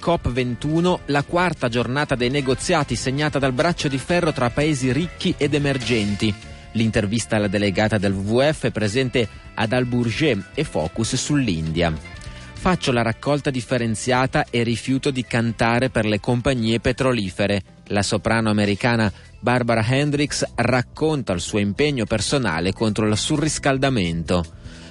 COP21, la quarta giornata dei negoziati segnata dal braccio di ferro tra paesi ricchi ed emergenti. L'intervista alla delegata del WWF presente ad Albourget e focus sull'India. Faccio la raccolta differenziata e rifiuto di cantare per le compagnie petrolifere. La soprano americana Barbara Hendricks racconta il suo impegno personale contro il surriscaldamento.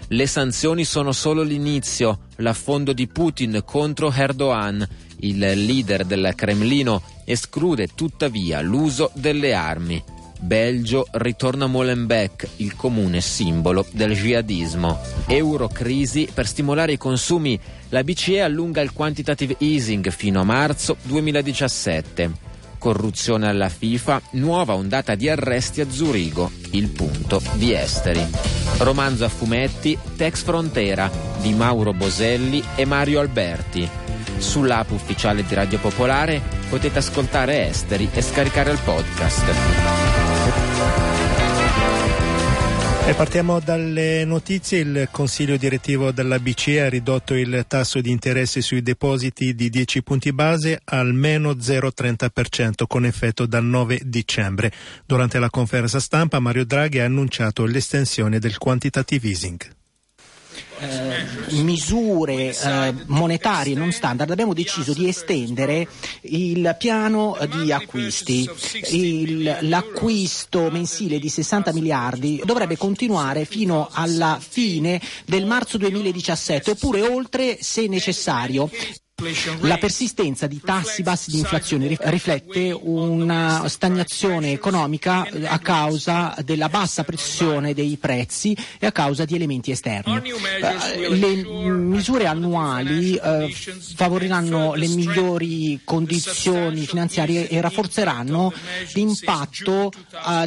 Le sanzioni sono solo l'inizio, l'affondo di Putin contro Erdogan. Il leader del Cremlino esclude tuttavia l'uso delle armi. Belgio ritorna Molenbeek, il comune simbolo del jihadismo. Eurocrisi per stimolare i consumi. La BCE allunga il quantitative easing fino a marzo 2017. Corruzione alla FIFA, nuova ondata di arresti a Zurigo, il punto di esteri. Romanzo a fumetti, Tex Frontera di Mauro Boselli e Mario Alberti. Sull'app ufficiale di Radio Popolare potete ascoltare Esteri e scaricare il podcast. E partiamo dalle notizie. Il Consiglio direttivo della BCE ha ridotto il tasso di interesse sui depositi di 10 punti base al meno 0,30% con effetto dal 9 dicembre. Durante la conferenza stampa Mario Draghi ha annunciato l'estensione del quantitative easing. Eh, misure eh, monetarie non standard abbiamo deciso di estendere il piano di acquisti. Il, l'acquisto mensile di 60 miliardi dovrebbe continuare fino alla fine del marzo 2017 oppure oltre se necessario. La persistenza di tassi bassi di inflazione riflette una stagnazione economica eh, a causa della bassa pressione dei prezzi e a causa di elementi esterni. Eh, le misure annuali eh, favoriranno le migliori condizioni finanziarie e rafforzeranno l'impatto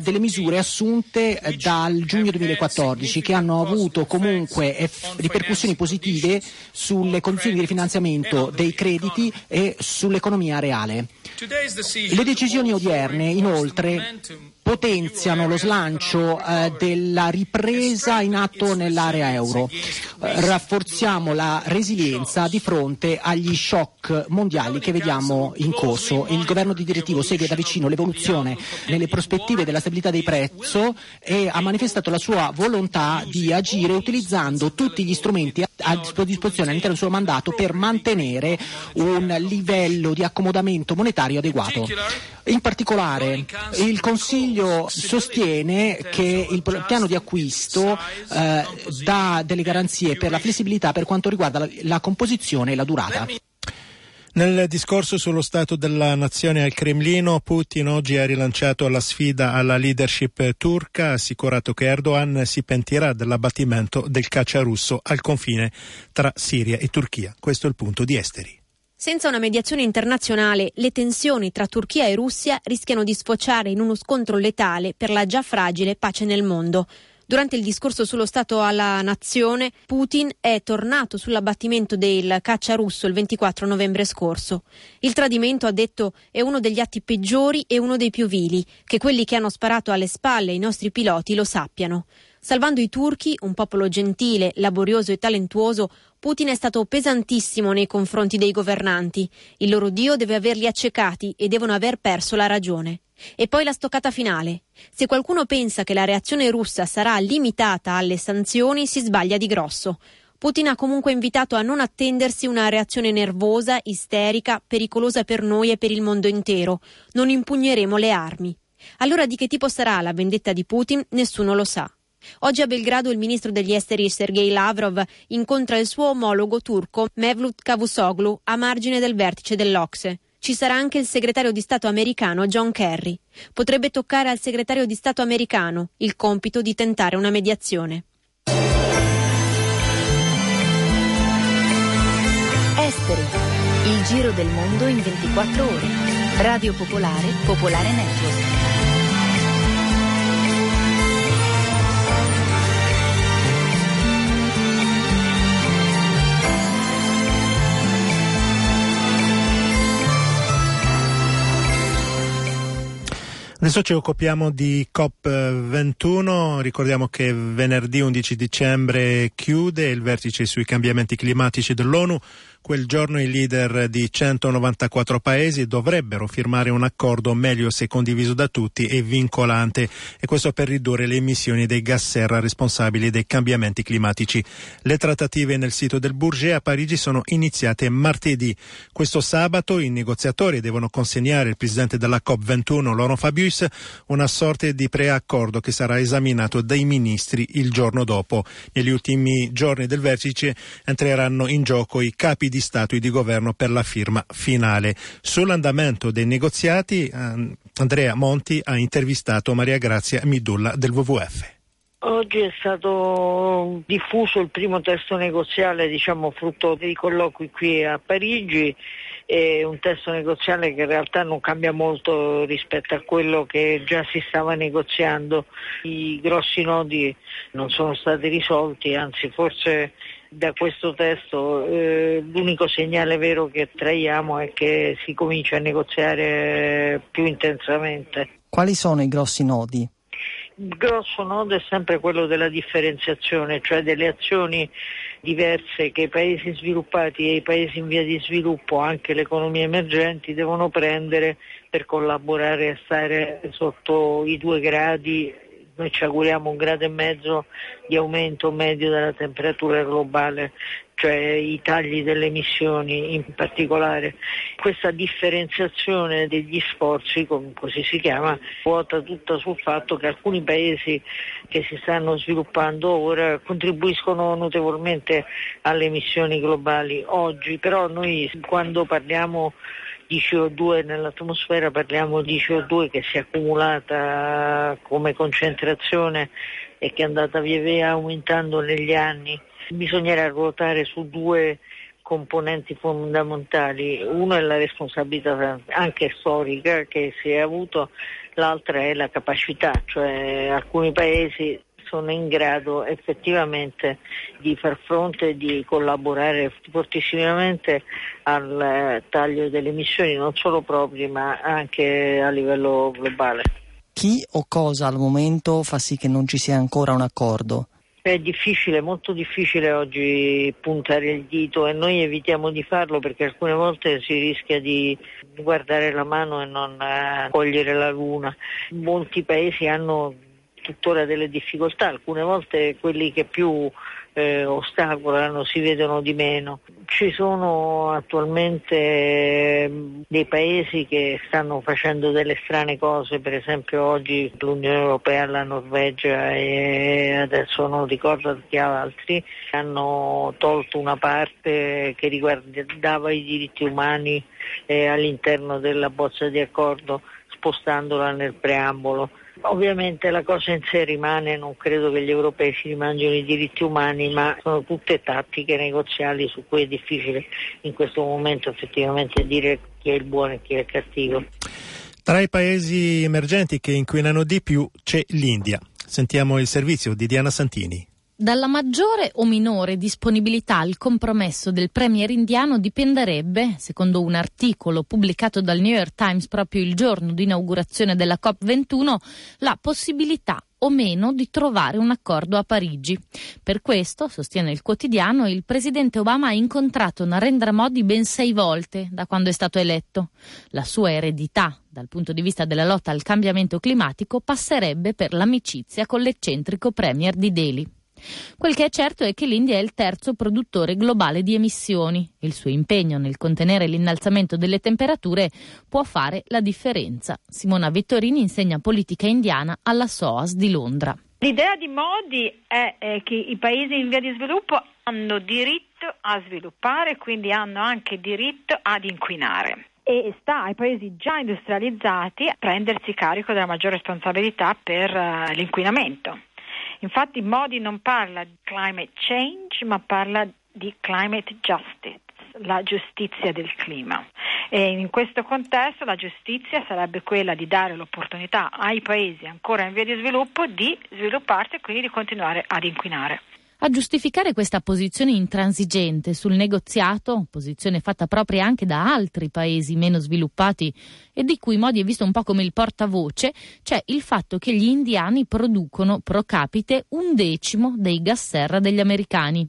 delle misure assunte dal giugno 2014 che hanno avuto comunque ripercussioni positive sulle condizioni di rifinanziamento dei crediti e sull'economia reale. Le decisioni odierne, inoltre, potenziano lo slancio eh, della ripresa in atto nell'area euro. Eh, rafforziamo la resilienza di fronte agli shock mondiali che vediamo in corso. Il governo di direttivo segue da vicino l'evoluzione nelle prospettive della stabilità dei prezzi e ha manifestato la sua volontà di agire utilizzando tutti gli strumenti a disposizione all'interno del suo mandato per mantenere un livello di accomodamento monetario adeguato. In particolare il Consiglio sostiene che il piano di acquisto eh, dà delle garanzie per la flessibilità per quanto riguarda la, la composizione e la durata. Nel discorso sullo Stato della Nazione al Cremlino, Putin oggi ha rilanciato la sfida alla leadership turca, ha assicurato che Erdogan si pentirà dell'abbattimento del caccia russo al confine tra Siria e Turchia. Questo è il punto di Esteri. Senza una mediazione internazionale, le tensioni tra Turchia e Russia rischiano di sfociare in uno scontro letale per la già fragile pace nel mondo. Durante il discorso sullo Stato alla nazione, Putin è tornato sull'abbattimento del caccia russo il 24 novembre scorso. Il tradimento, ha detto, è uno degli atti peggiori e uno dei più vili, che quelli che hanno sparato alle spalle i nostri piloti lo sappiano. Salvando i turchi, un popolo gentile, laborioso e talentuoso, Putin è stato pesantissimo nei confronti dei governanti. Il loro Dio deve averli accecati e devono aver perso la ragione. E poi la stoccata finale. Se qualcuno pensa che la reazione russa sarà limitata alle sanzioni, si sbaglia di grosso. Putin ha comunque invitato a non attendersi una reazione nervosa, isterica, pericolosa per noi e per il mondo intero. Non impugneremo le armi. Allora di che tipo sarà la vendetta di Putin? Nessuno lo sa. Oggi a Belgrado il ministro degli esteri Sergei Lavrov incontra il suo omologo turco Mevlut Cavusoglu a margine del vertice dell'Ocse. Ci sarà anche il segretario di Stato americano John Kerry. Potrebbe toccare al segretario di Stato americano il compito di tentare una mediazione. Esteri. Il giro del mondo in 24 ore. Radio Popolare, Popolare Network. Adesso ci occupiamo di COP21, ricordiamo che venerdì 11 dicembre chiude il vertice sui cambiamenti climatici dell'ONU. Quel giorno i leader di 194 paesi dovrebbero firmare un accordo meglio se condiviso da tutti e vincolante e questo per ridurre le emissioni dei gas serra responsabili dei cambiamenti climatici. Le trattative nel sito del Bourget a Parigi sono iniziate martedì. Questo sabato i negoziatori devono consegnare al presidente della COP21 Laurent Fabius una sorta di preaccordo che sarà esaminato dai ministri il giorno dopo. Negli ultimi giorni del vertice entreranno in gioco i capi di Stato e di governo per la firma finale. Sull'andamento dei negoziati ehm, Andrea Monti ha intervistato Maria Grazia Midulla del WWF. Oggi è stato diffuso il primo testo negoziale, diciamo frutto dei colloqui qui a Parigi, è un testo negoziale che in realtà non cambia molto rispetto a quello che già si stava negoziando. I grossi nodi non sono stati risolti, anzi forse da questo testo eh, l'unico segnale vero che traiamo è che si comincia a negoziare più intensamente. Quali sono i grossi nodi? Il grosso nodo è sempre quello della differenziazione, cioè delle azioni diverse che i paesi sviluppati e i paesi in via di sviluppo, anche le economie emergenti, devono prendere per collaborare a stare sotto i due gradi. Noi ci auguriamo un grado e mezzo di aumento medio della temperatura globale, cioè i tagli delle emissioni in particolare. Questa differenziazione degli sforzi, così si chiama, ruota tutta sul fatto che alcuni paesi che si stanno sviluppando ora contribuiscono notevolmente alle emissioni globali oggi, però noi quando parliamo di CO2 nell'atmosfera parliamo di CO2 che si è accumulata come concentrazione e che è andata via via aumentando negli anni. Bisognerà ruotare su due componenti fondamentali, uno è la responsabilità anche storica che si è avuto, l'altra è la capacità, cioè alcuni paesi sono in grado effettivamente di far fronte e di collaborare fortissimamente al taglio delle emissioni non solo proprie ma anche a livello globale. Chi o cosa al momento fa sì che non ci sia ancora un accordo? È difficile, molto difficile oggi puntare il dito e noi evitiamo di farlo perché alcune volte si rischia di guardare la mano e non eh, cogliere la luna. Molti paesi hanno tuttora delle difficoltà, alcune volte quelli che più eh, ostacolano si vedono di meno. Ci sono attualmente eh, dei paesi che stanno facendo delle strane cose, per esempio oggi l'Unione Europea, la Norvegia e adesso non ricordo che altri hanno tolto una parte che riguardava i diritti umani eh, all'interno della bozza di accordo spostandola nel preambolo. Ovviamente la cosa in sé rimane, non credo che gli europei si rimangino i diritti umani, ma sono tutte tattiche negoziali su cui è difficile in questo momento effettivamente dire chi è il buono e chi è il cattivo. Tra i paesi emergenti che inquinano di più c'è l'India. Sentiamo il servizio di Diana Santini. Dalla maggiore o minore disponibilità al compromesso del premier indiano dipenderebbe, secondo un articolo pubblicato dal New York Times proprio il giorno di inaugurazione della COP21, la possibilità o meno di trovare un accordo a Parigi. Per questo, sostiene il quotidiano, il presidente Obama ha incontrato Narendra Modi ben sei volte da quando è stato eletto. La sua eredità dal punto di vista della lotta al cambiamento climatico passerebbe per l'amicizia con l'eccentrico premier di Delhi. Quel che è certo è che l'India è il terzo produttore globale di emissioni. Il suo impegno nel contenere l'innalzamento delle temperature può fare la differenza. Simona Vittorini insegna politica indiana alla SOAS di Londra. L'idea di Modi è, che i paesi in via di sviluppo hanno diritto a sviluppare, quindi hanno anche diritto ad inquinare e sta ai paesi già industrializzati a prendersi carico della maggiore responsabilità per uh, l'inquinamento. Infatti Modi non parla di climate change, ma parla di climate justice, la giustizia del clima. E in questo contesto la giustizia sarebbe quella di dare l'opportunità ai paesi ancora in via di sviluppo di svilupparsi e quindi di continuare ad inquinare. A giustificare questa posizione intransigente sul negoziato, posizione fatta propria anche da altri paesi meno sviluppati e di cui Modi è visto un po' come il portavoce, c'è il fatto che gli indiani producono pro capite un decimo dei gas serra degli americani.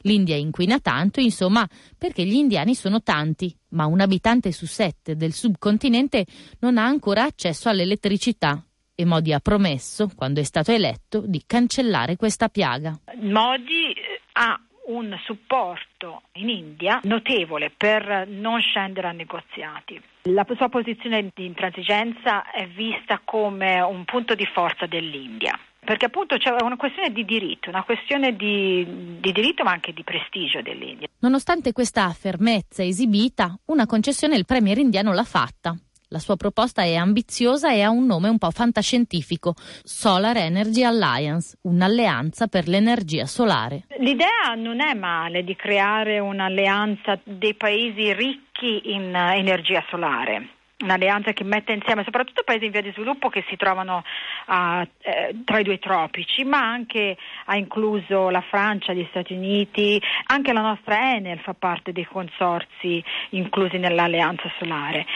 L'India inquina tanto, insomma, perché gli indiani sono tanti, ma un abitante su sette del subcontinente non ha ancora accesso all'elettricità e Modi ha promesso, quando è stato eletto, di cancellare questa piaga. Modi eh, ha un supporto in India notevole per non scendere a negoziati. La sua posizione di intransigenza è vista come un punto di forza dell'India perché appunto c'è una questione di diritto, una questione di, di, diritto ma anche di prestigio dell'India. Nonostante questa fermezza esibita, una concessione il premier indiano l'ha fatta. La sua proposta è ambiziosa e ha un nome un po' fantascientifico, Solar Energy Alliance, un'alleanza per l'energia solare. L'idea non è male di creare un'alleanza dei paesi ricchi in energia solare un'alleanza che mette insieme soprattutto paesi in via di sviluppo che si trovano uh, eh, tra i due tropici, ma anche ha incluso la Francia, gli Stati Uniti, anche la nostra Enel fa parte dei consorzi inclusi nell'alleanza solare.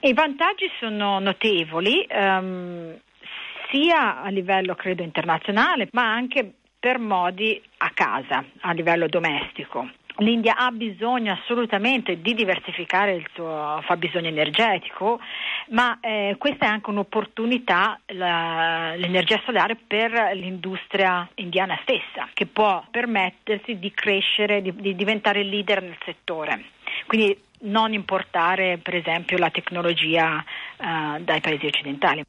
I vantaggi sono notevoli. Um, sia a livello credo internazionale ma anche per modi a casa, a livello domestico. L'India ha bisogno assolutamente di diversificare il suo fabbisogno energetico, ma eh, questa è anche un'opportunità, la, l'energia solare, per l'industria indiana stessa, che può permettersi di crescere, di, di diventare leader nel settore. Quindi non importare per esempio la tecnologia eh, dai paesi occidentali.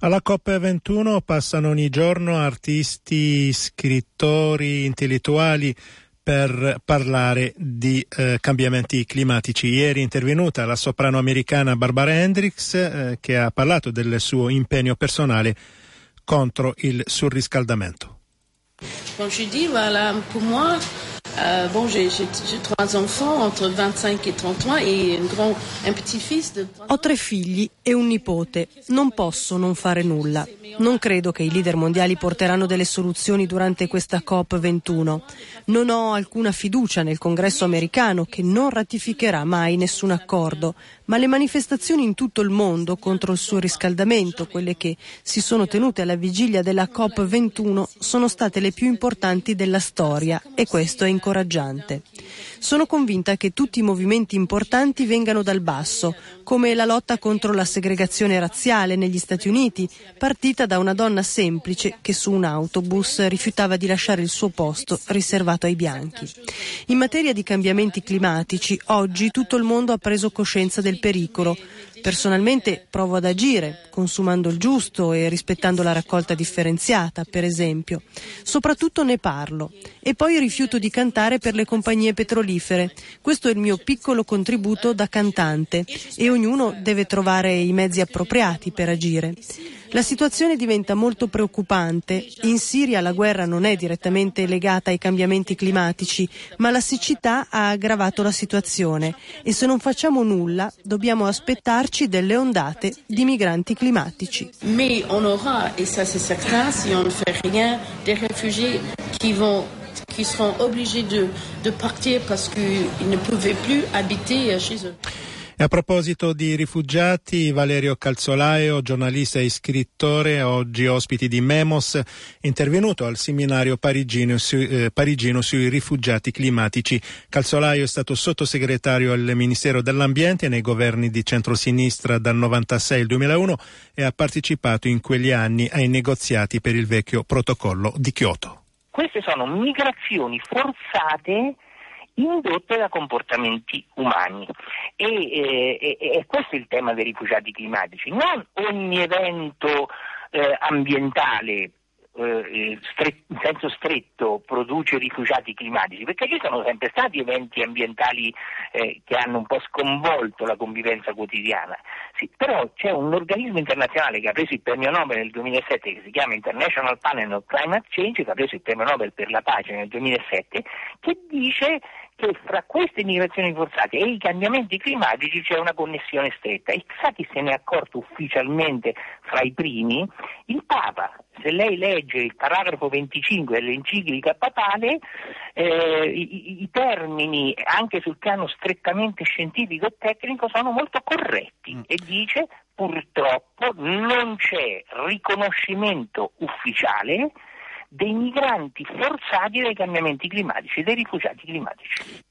Alla COP21 passano ogni giorno artisti, scrittori, intellettuali per parlare di eh, cambiamenti climatici. Ieri è intervenuta la soprano americana Barbara Hendricks eh, che ha parlato del suo impegno personale contro il surriscaldamento. Quand je dis, voilà, pour moi, Euh, bon, j'ai trois enfants entre 25 et 30 ans et un, grand, un petit-fils de... Ho tre figli e un nipote. Non posso non fare nulla. Non credo che i leader mondiali porteranno delle soluzioni durante questa COP21. Non ho alcuna fiducia nel congresso americano che non ratificherà mai nessun accordo, ma le manifestazioni in tutto il mondo contro il suo riscaldamento, quelle che si sono tenute alla vigilia della COP21, sono state le più importanti della storia e questo è incoraggiante. Sono convinta che tutti i movimenti importanti vengano dal basso, come la lotta contro la segregazione razziale negli Stati Uniti, partita da una donna semplice che su un autobus rifiutava di lasciare il suo posto riservato ai bianchi. In materia di cambiamenti climatici, oggi tutto il mondo ha preso coscienza del pericolo. Personalmente provo ad agire, consumando il giusto e rispettando la raccolta differenziata, per esempio. Soprattutto ne parlo. E poi rifiuto di cantare per le compagnie petrolifere. Questo è il mio piccolo contributo da cantante e ognuno deve trovare i mezzi appropriati per agire. La situazione diventa molto preoccupante. In Siria la guerra non è direttamente legata ai cambiamenti climatici, ma la siccità ha aggravato la situazione e se non facciamo nulla dobbiamo aspettarci delle ondate di migranti climatici. Mais on aura, et ça c'est certain, si on ne fait rien, des réfugiés qui vont qui seront obligés de, de partir parce qu'ils ne pouvaient plus habiter chez eux. E a proposito di rifugiati, Valerio Calzolaio, giornalista e scrittore, oggi ospiti di Memos, intervenuto al seminario parigino, su, eh, parigino sui rifugiati climatici. Calzolaio è stato sottosegretario al Ministero dell'Ambiente nei governi di centrosinistra dal 96 al 2001 e ha partecipato in quegli anni ai negoziati per il vecchio protocollo di Kyoto. Queste sono migrazioni forzate indotte da comportamenti umani. E, eh, e, questo è il tema dei rifugiati climatici. Non ogni evento eh, ambientale eh, in senso stretto produce rifugiati climatici, perché ci sono sempre stati eventi ambientali eh, che hanno un po' sconvolto la convivenza quotidiana. Sì, però c'è un organismo internazionale che ha preso il premio Nobel nel 2007 che si chiama International Panel on Climate Change, che ha preso il premio Nobel per la pace nel 2007, che dice che fra queste migrazioni forzate e i cambiamenti climatici c'è una connessione stretta. E chissà chi se ne è accorto ufficialmente fra i primi, il Papa, se lei legge il paragrafo 25 dell'enciclica papale, eh, i, i, termini anche sul piano strettamente scientifico e tecnico sono molto corretti mm. e dice purtroppo non c'è riconoscimento ufficiale dei migranti forzati dai cambiamenti climatici, dei rifugiati climatici.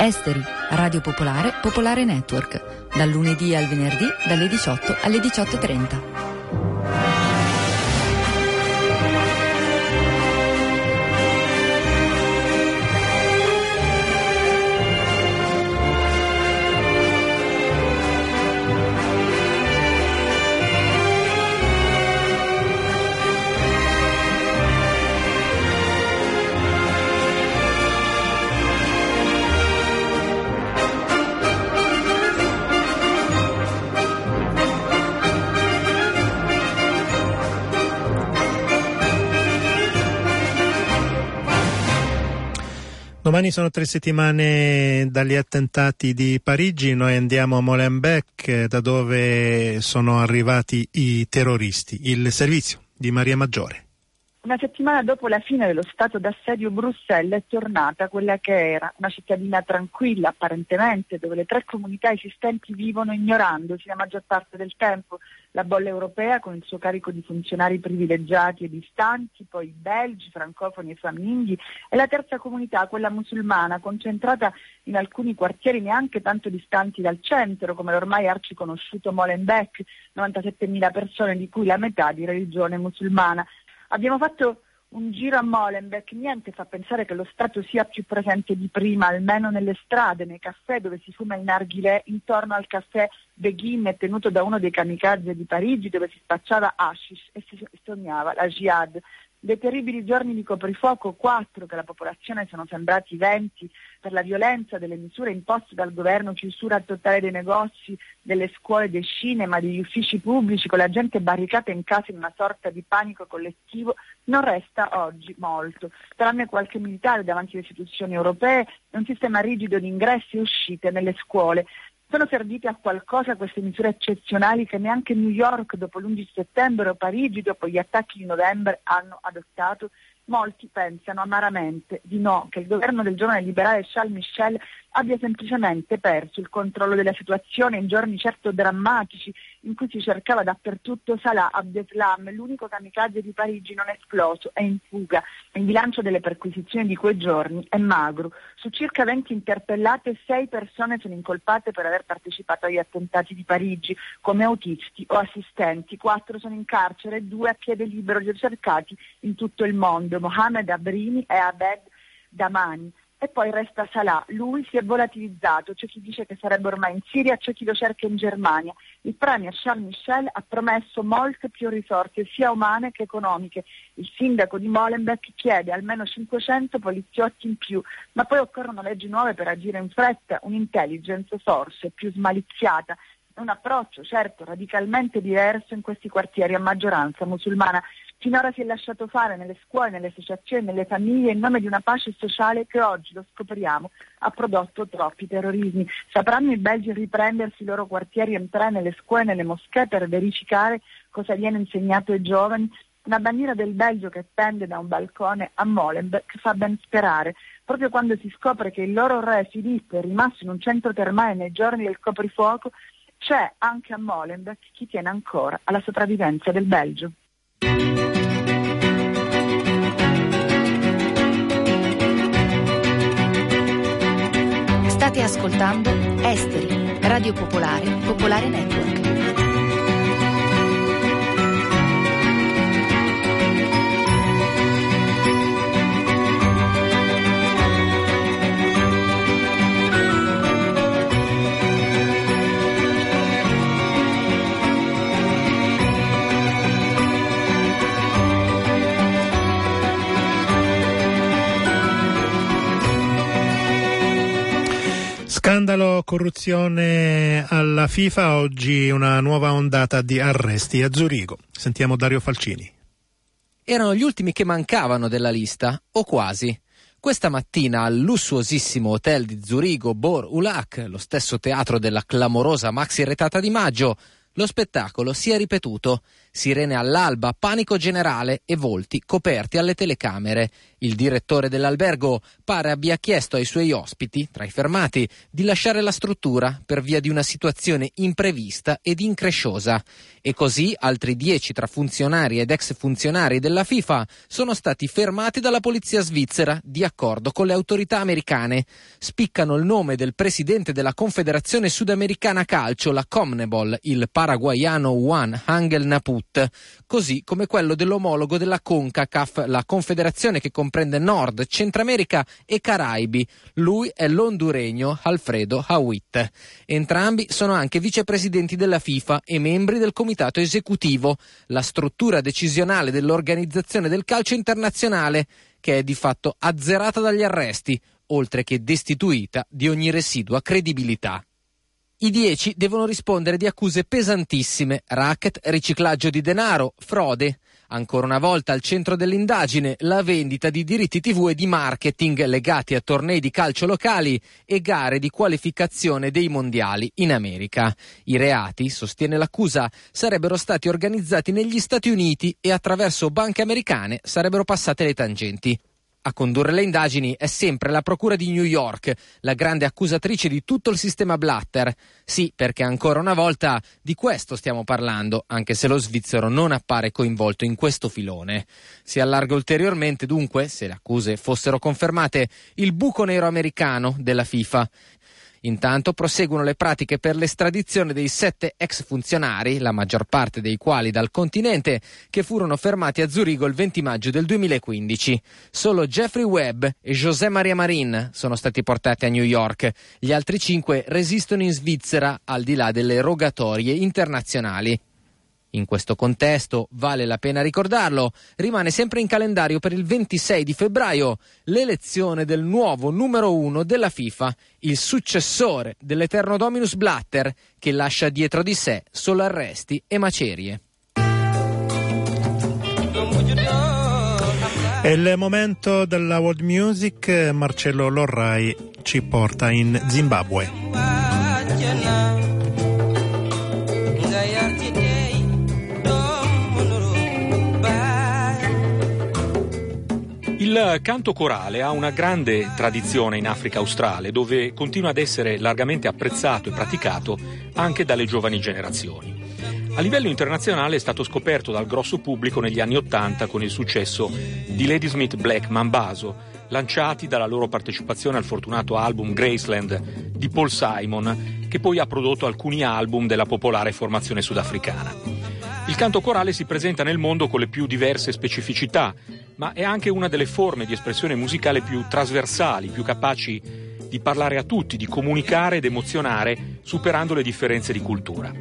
Esteri, Radio Popolare, Popolare Network, dal lunedì al venerdì dalle 18 alle 18.30. Domani sono tre settimane dagli attentati di Parigi, noi andiamo a Molenbeek da dove sono arrivati i terroristi. Il servizio di Maria Maggiore. Una settimana dopo la fine dello stato d'assedio Bruxelles è tornata quella che era una cittadina tranquilla apparentemente, dove le tre comunità esistenti vivono ignorandosi la maggior parte del tempo. La bolla europea con il suo carico di funzionari privilegiati e distanti, poi i belgi, francofoni e famigli, e la terza comunità, quella musulmana, concentrata in alcuni quartieri neanche tanto distanti dal centro, come l'ormai arciconosciuto Molenbeek, 97.000 persone di cui la metà di religione musulmana. Abbiamo fatto un giro a Molenbeek, niente fa pensare che lo Stato sia più presente di prima, almeno nelle strade, nei caffè dove si fuma il narghilè, intorno al caffè Beghin tenuto da uno dei kamikaze di Parigi dove si spacciava hashish e si sognava la jihad. Dei terribili giorni di coprifuoco, quattro che la popolazione sono sembrati venti per la violenza delle misure imposte dal governo, chiusura totale dei negozi, delle scuole, dei cinema, degli uffici pubblici, con la gente barricata in casa in una sorta di panico collettivo, non resta oggi molto. Tranne qualche militare davanti alle istituzioni europee un sistema rigido di ingressi e uscite nelle scuole. Sono servite a qualcosa queste misure eccezionali che neanche New York dopo l'11 settembre o Parigi dopo gli attacchi di novembre hanno adottato? Molti pensano amaramente di no, che il governo del giovane liberale Charles Michel abbia semplicemente perso il controllo della situazione in giorni certo drammatici in cui si cercava dappertutto Salah Abdeslam, l'unico kamikaze di Parigi non esploso, è in fuga. Il bilancio delle perquisizioni di quei giorni è magro. Su circa 20 interpellate, 6 persone sono incolpate per aver partecipato agli attentati di Parigi come autisti o assistenti, 4 sono in carcere, 2 a piede libero ricercati in tutto il mondo, Mohamed Abrini e Abed Damani e poi resta Salah. Lui si è volatilizzato, c'è chi dice che sarebbe ormai in Siria, c'è chi lo cerca in Germania. Il premier Charles Michel ha promesso molte più risorse, sia umane che economiche. Il sindaco di Molenbeek chiede almeno 500 poliziotti in più, ma poi occorrono leggi nuove per agire in fretta, un'intelligence forse più smaliziata un approccio certo radicalmente diverso in questi quartieri a maggioranza musulmana. Finora si è lasciato fare nelle scuole, nelle associazioni, nelle famiglie in nome di una pace sociale che oggi, lo scopriamo, ha prodotto troppi terrorismi. Sapranno i belgi riprendersi i loro quartieri, entrare nelle scuole, nelle moschee per verificare cosa viene insegnato ai giovani? Una bandiera del Belgio che pende da un balcone a Molenbeek fa ben sperare, proprio quando si scopre che il loro re Filippo è rimasto in un centro termale nei giorni del coprifuoco, c'è anche a Molenbeek chi tiene ancora alla sopravvivenza del Belgio. State ascoltando Esteri, Radio Popolare, Popolare Network. Scandalo corruzione alla FIFA, oggi una nuova ondata di arresti a Zurigo. Sentiamo Dario Falcini. erano gli ultimi che mancavano della lista, o quasi. Questa mattina al lussuosissimo hotel di Zurigo Bor Ulac, lo stesso teatro della clamorosa maxi retata di maggio, lo spettacolo si è ripetuto. Sirene all'alba, panico generale e volti coperti alle telecamere. Il direttore dell'albergo pare abbia chiesto ai suoi ospiti, tra i fermati, di lasciare la struttura per via di una situazione imprevista ed incresciosa. E così altri dieci tra funzionari ed ex funzionari della FIFA sono stati fermati dalla polizia svizzera di accordo con le autorità americane. Spiccano il nome del presidente della Confederazione Sudamericana Calcio, la Comnebol, il paraguaiano Juan Angel Naput così come quello dell'omologo della CONCACAF, la confederazione che comprende Nord, Centramerica e Caraibi. Lui è l'onduregno Alfredo Hawit. Entrambi sono anche vicepresidenti della FIFA e membri del comitato esecutivo, la struttura decisionale dell'Organizzazione del Calcio Internazionale, che è di fatto azzerata dagli arresti, oltre che destituita di ogni residua credibilità. I dieci devono rispondere di accuse pesantissime, racket, riciclaggio di denaro, frode. Ancora una volta al centro dell'indagine la vendita di diritti TV e di marketing legati a tornei di calcio locali e gare di qualificazione dei mondiali in America. I reati, sostiene l'accusa, sarebbero stati organizzati negli Stati Uniti e attraverso banche americane sarebbero passate le tangenti. A condurre le indagini è sempre la Procura di New York, la grande accusatrice di tutto il sistema Blatter. Sì, perché ancora una volta di questo stiamo parlando, anche se lo svizzero non appare coinvolto in questo filone. Si allarga ulteriormente, dunque, se le accuse fossero confermate, il buco nero americano della FIFA. Intanto proseguono le pratiche per l'estradizione dei sette ex funzionari, la maggior parte dei quali dal continente, che furono fermati a Zurigo il 20 maggio del 2015. Solo Jeffrey Webb e José Maria Marin sono stati portati a New York. Gli altri cinque resistono in Svizzera, al di là delle rogatorie internazionali. In questo contesto, vale la pena ricordarlo, rimane sempre in calendario per il 26 di febbraio l'elezione del nuovo numero uno della FIFA, il successore dell'eterno Dominus Blatter, che lascia dietro di sé solo arresti e macerie. È il momento della world music, Marcello Lorrai ci porta in Zimbabwe. Il canto corale ha una grande tradizione in Africa australe, dove continua ad essere largamente apprezzato e praticato anche dalle giovani generazioni. A livello internazionale è stato scoperto dal grosso pubblico negli anni Ottanta con il successo di Ladysmith Black Mambaso, lanciati dalla loro partecipazione al fortunato album Graceland di Paul Simon, che poi ha prodotto alcuni album della popolare formazione sudafricana. Il canto corale si presenta nel mondo con le più diverse specificità, ma è anche una delle forme di espressione musicale più trasversali, più capaci di parlare a tutti, di comunicare ed emozionare, superando le differenze di cultura.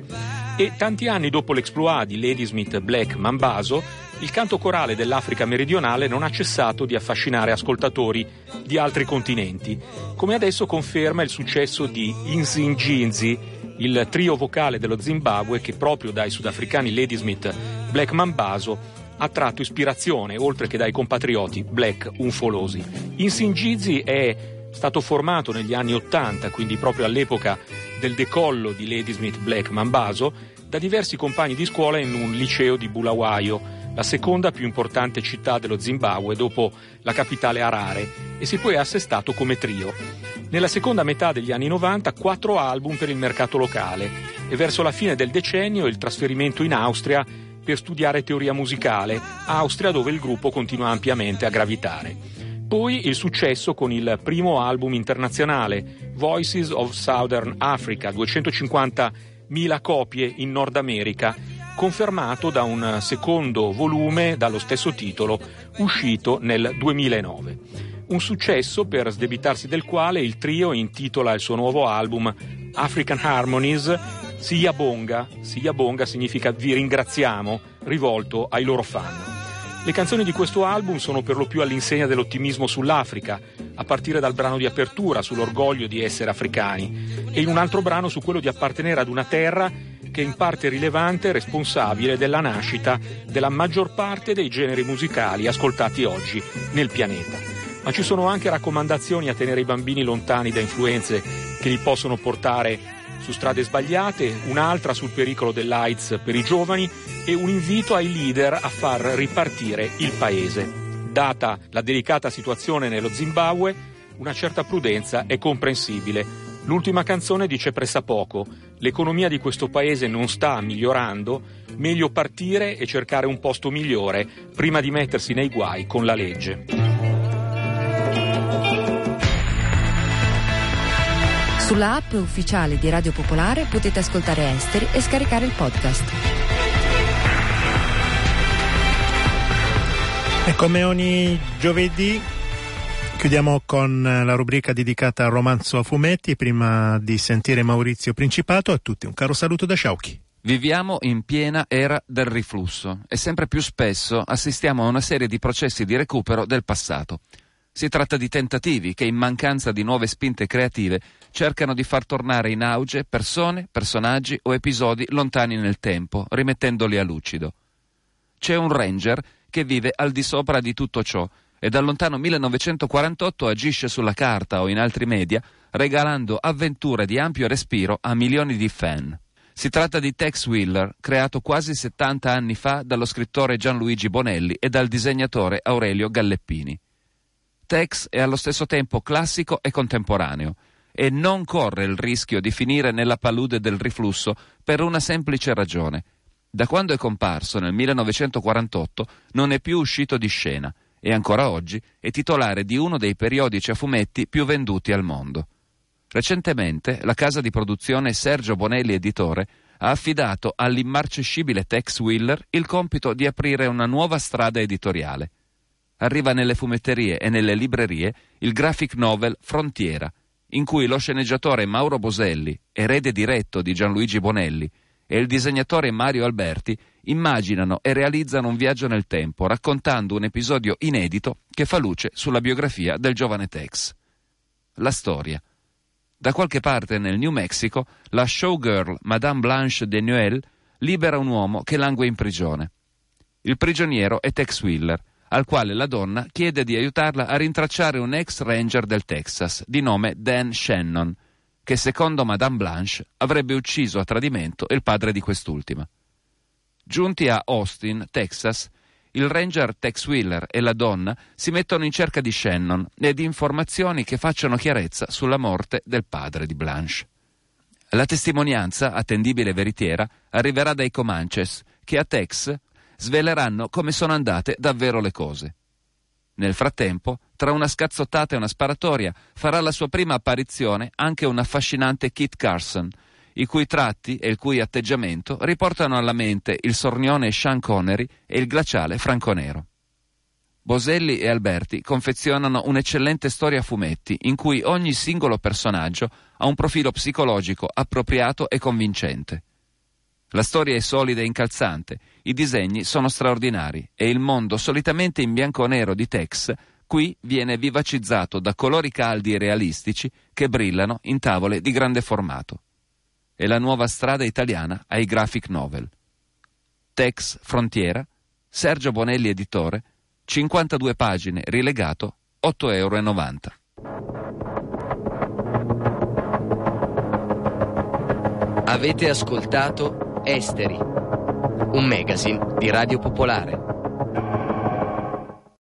E tanti anni dopo l'exploit di Ladysmith Black Mambaso, il canto corale dell'Africa meridionale non ha cessato di affascinare ascoltatori di altri continenti, come adesso conferma il successo di Insinginzi, il trio vocale dello Zimbabwe che proprio dai sudafricani Ladysmith Black Mambaso ha tratto ispirazione, oltre che dai compatrioti black ufolosi. Insingizi è stato formato negli anni Ottanta, quindi proprio all'epoca del decollo di Ladysmith Black Mambaso, da diversi compagni di scuola in un liceo di Bulawayo, la seconda più importante città dello Zimbabwe dopo la capitale Harare, e si poi è assestato come trio. Nella seconda metà degli anni 90 quattro album per il mercato locale e verso la fine del decennio il trasferimento in Austria per studiare teoria musicale, Austria dove il gruppo continua ampiamente a gravitare. Poi il successo con il primo album internazionale, Voices of Southern Africa, 250.000 copie in Nord America, confermato da un secondo volume dallo stesso titolo, uscito nel 2009. Un successo per sdebitarsi del quale il trio intitola il suo nuovo album African Harmonies Sia Bonga, Sia Bonga significa vi ringraziamo, rivolto ai loro fan. Le canzoni di questo album sono per lo più all'insegna dell'ottimismo sull'Africa, a partire dal brano di apertura sull'orgoglio di essere africani e in un altro brano su quello di appartenere ad una terra che è in parte rilevante e responsabile della nascita della maggior parte dei generi musicali ascoltati oggi nel pianeta. Ma ci sono anche raccomandazioni a tenere i bambini lontani da influenze che li possono portare su strade sbagliate, un'altra sul pericolo dell'AIDS per i giovani e un invito ai leader a far ripartire il paese. Data la delicata situazione nello Zimbabwe, una certa prudenza è comprensibile. L'ultima canzone dice pressappoco, l'economia di questo paese non sta migliorando, meglio partire e cercare un posto migliore prima di mettersi nei guai con la legge. Sulla app ufficiale di Radio Popolare potete ascoltare Esteri e scaricare il podcast. E come ogni giovedì chiudiamo con la rubrica dedicata al romanzo a fumetti. Prima di sentire Maurizio Principato, a tutti un caro saluto da Sciauchi. Viviamo in piena era del riflusso e sempre più spesso assistiamo a una serie di processi di recupero del passato. Si tratta di tentativi che, in mancanza di nuove spinte creative, cercano di far tornare in auge persone, personaggi o episodi lontani nel tempo, rimettendoli a lucido. C'è un ranger che vive al di sopra di tutto ciò e dal lontano 1948 agisce sulla carta o in altri media, regalando avventure di ampio respiro a milioni di fan. Si tratta di Tex Wheeler, creato quasi 70 anni fa dallo scrittore Gianluigi Bonelli e dal disegnatore Aurelio Galleppini. Tex è allo stesso tempo classico e contemporaneo e non corre il rischio di finire nella palude del riflusso per una semplice ragione. Da quando è comparso nel 1948 non è più uscito di scena e ancora oggi è titolare di uno dei periodici a fumetti più venduti al mondo. Recentemente la casa di produzione Sergio Bonelli Editore ha affidato all'immarcescibile Tex Wheeler il compito di aprire una nuova strada editoriale. Arriva nelle fumetterie e nelle librerie il graphic novel Frontiera, in cui lo sceneggiatore Mauro Boselli, erede diretto di Gianluigi Bonelli, e il disegnatore Mario Alberti immaginano e realizzano un viaggio nel tempo, raccontando un episodio inedito che fa luce sulla biografia del giovane Tex. La storia. Da qualche parte nel New Mexico, la showgirl Madame Blanche de Noël libera un uomo che langue in prigione. Il prigioniero è Tex Wheeler, al quale la donna chiede di aiutarla a rintracciare un ex ranger del Texas di nome Dan Shannon, che secondo Madame Blanche avrebbe ucciso a tradimento il padre di quest'ultima. Giunti a Austin, Texas, il ranger Tex Wheeler e la donna si mettono in cerca di Shannon e di informazioni che facciano chiarezza sulla morte del padre di Blanche. La testimonianza, attendibile e veritiera, arriverà dai Comanches, che a Tex sveleranno come sono andate davvero le cose. Nel frattempo, tra una scazzottata e una sparatoria, farà la sua prima apparizione anche un affascinante Kit Carson, i cui tratti e il cui atteggiamento riportano alla mente il sornione Sean Connery e il glaciale Franco Nero. Boselli e Alberti confezionano un'eccellente storia a fumetti in cui ogni singolo personaggio ha un profilo psicologico appropriato e convincente. La storia è solida e incalzante, i disegni sono straordinari e il mondo solitamente in bianco o nero di Tex qui viene vivacizzato da colori caldi e realistici che brillano in tavole di grande formato. È la nuova strada italiana ai graphic novel. Tex Frontiera, Sergio Bonelli editore, 52 pagine, rilegato, 8,90 euro. Avete ascoltato Esteri, un magazine di Radio Popolare.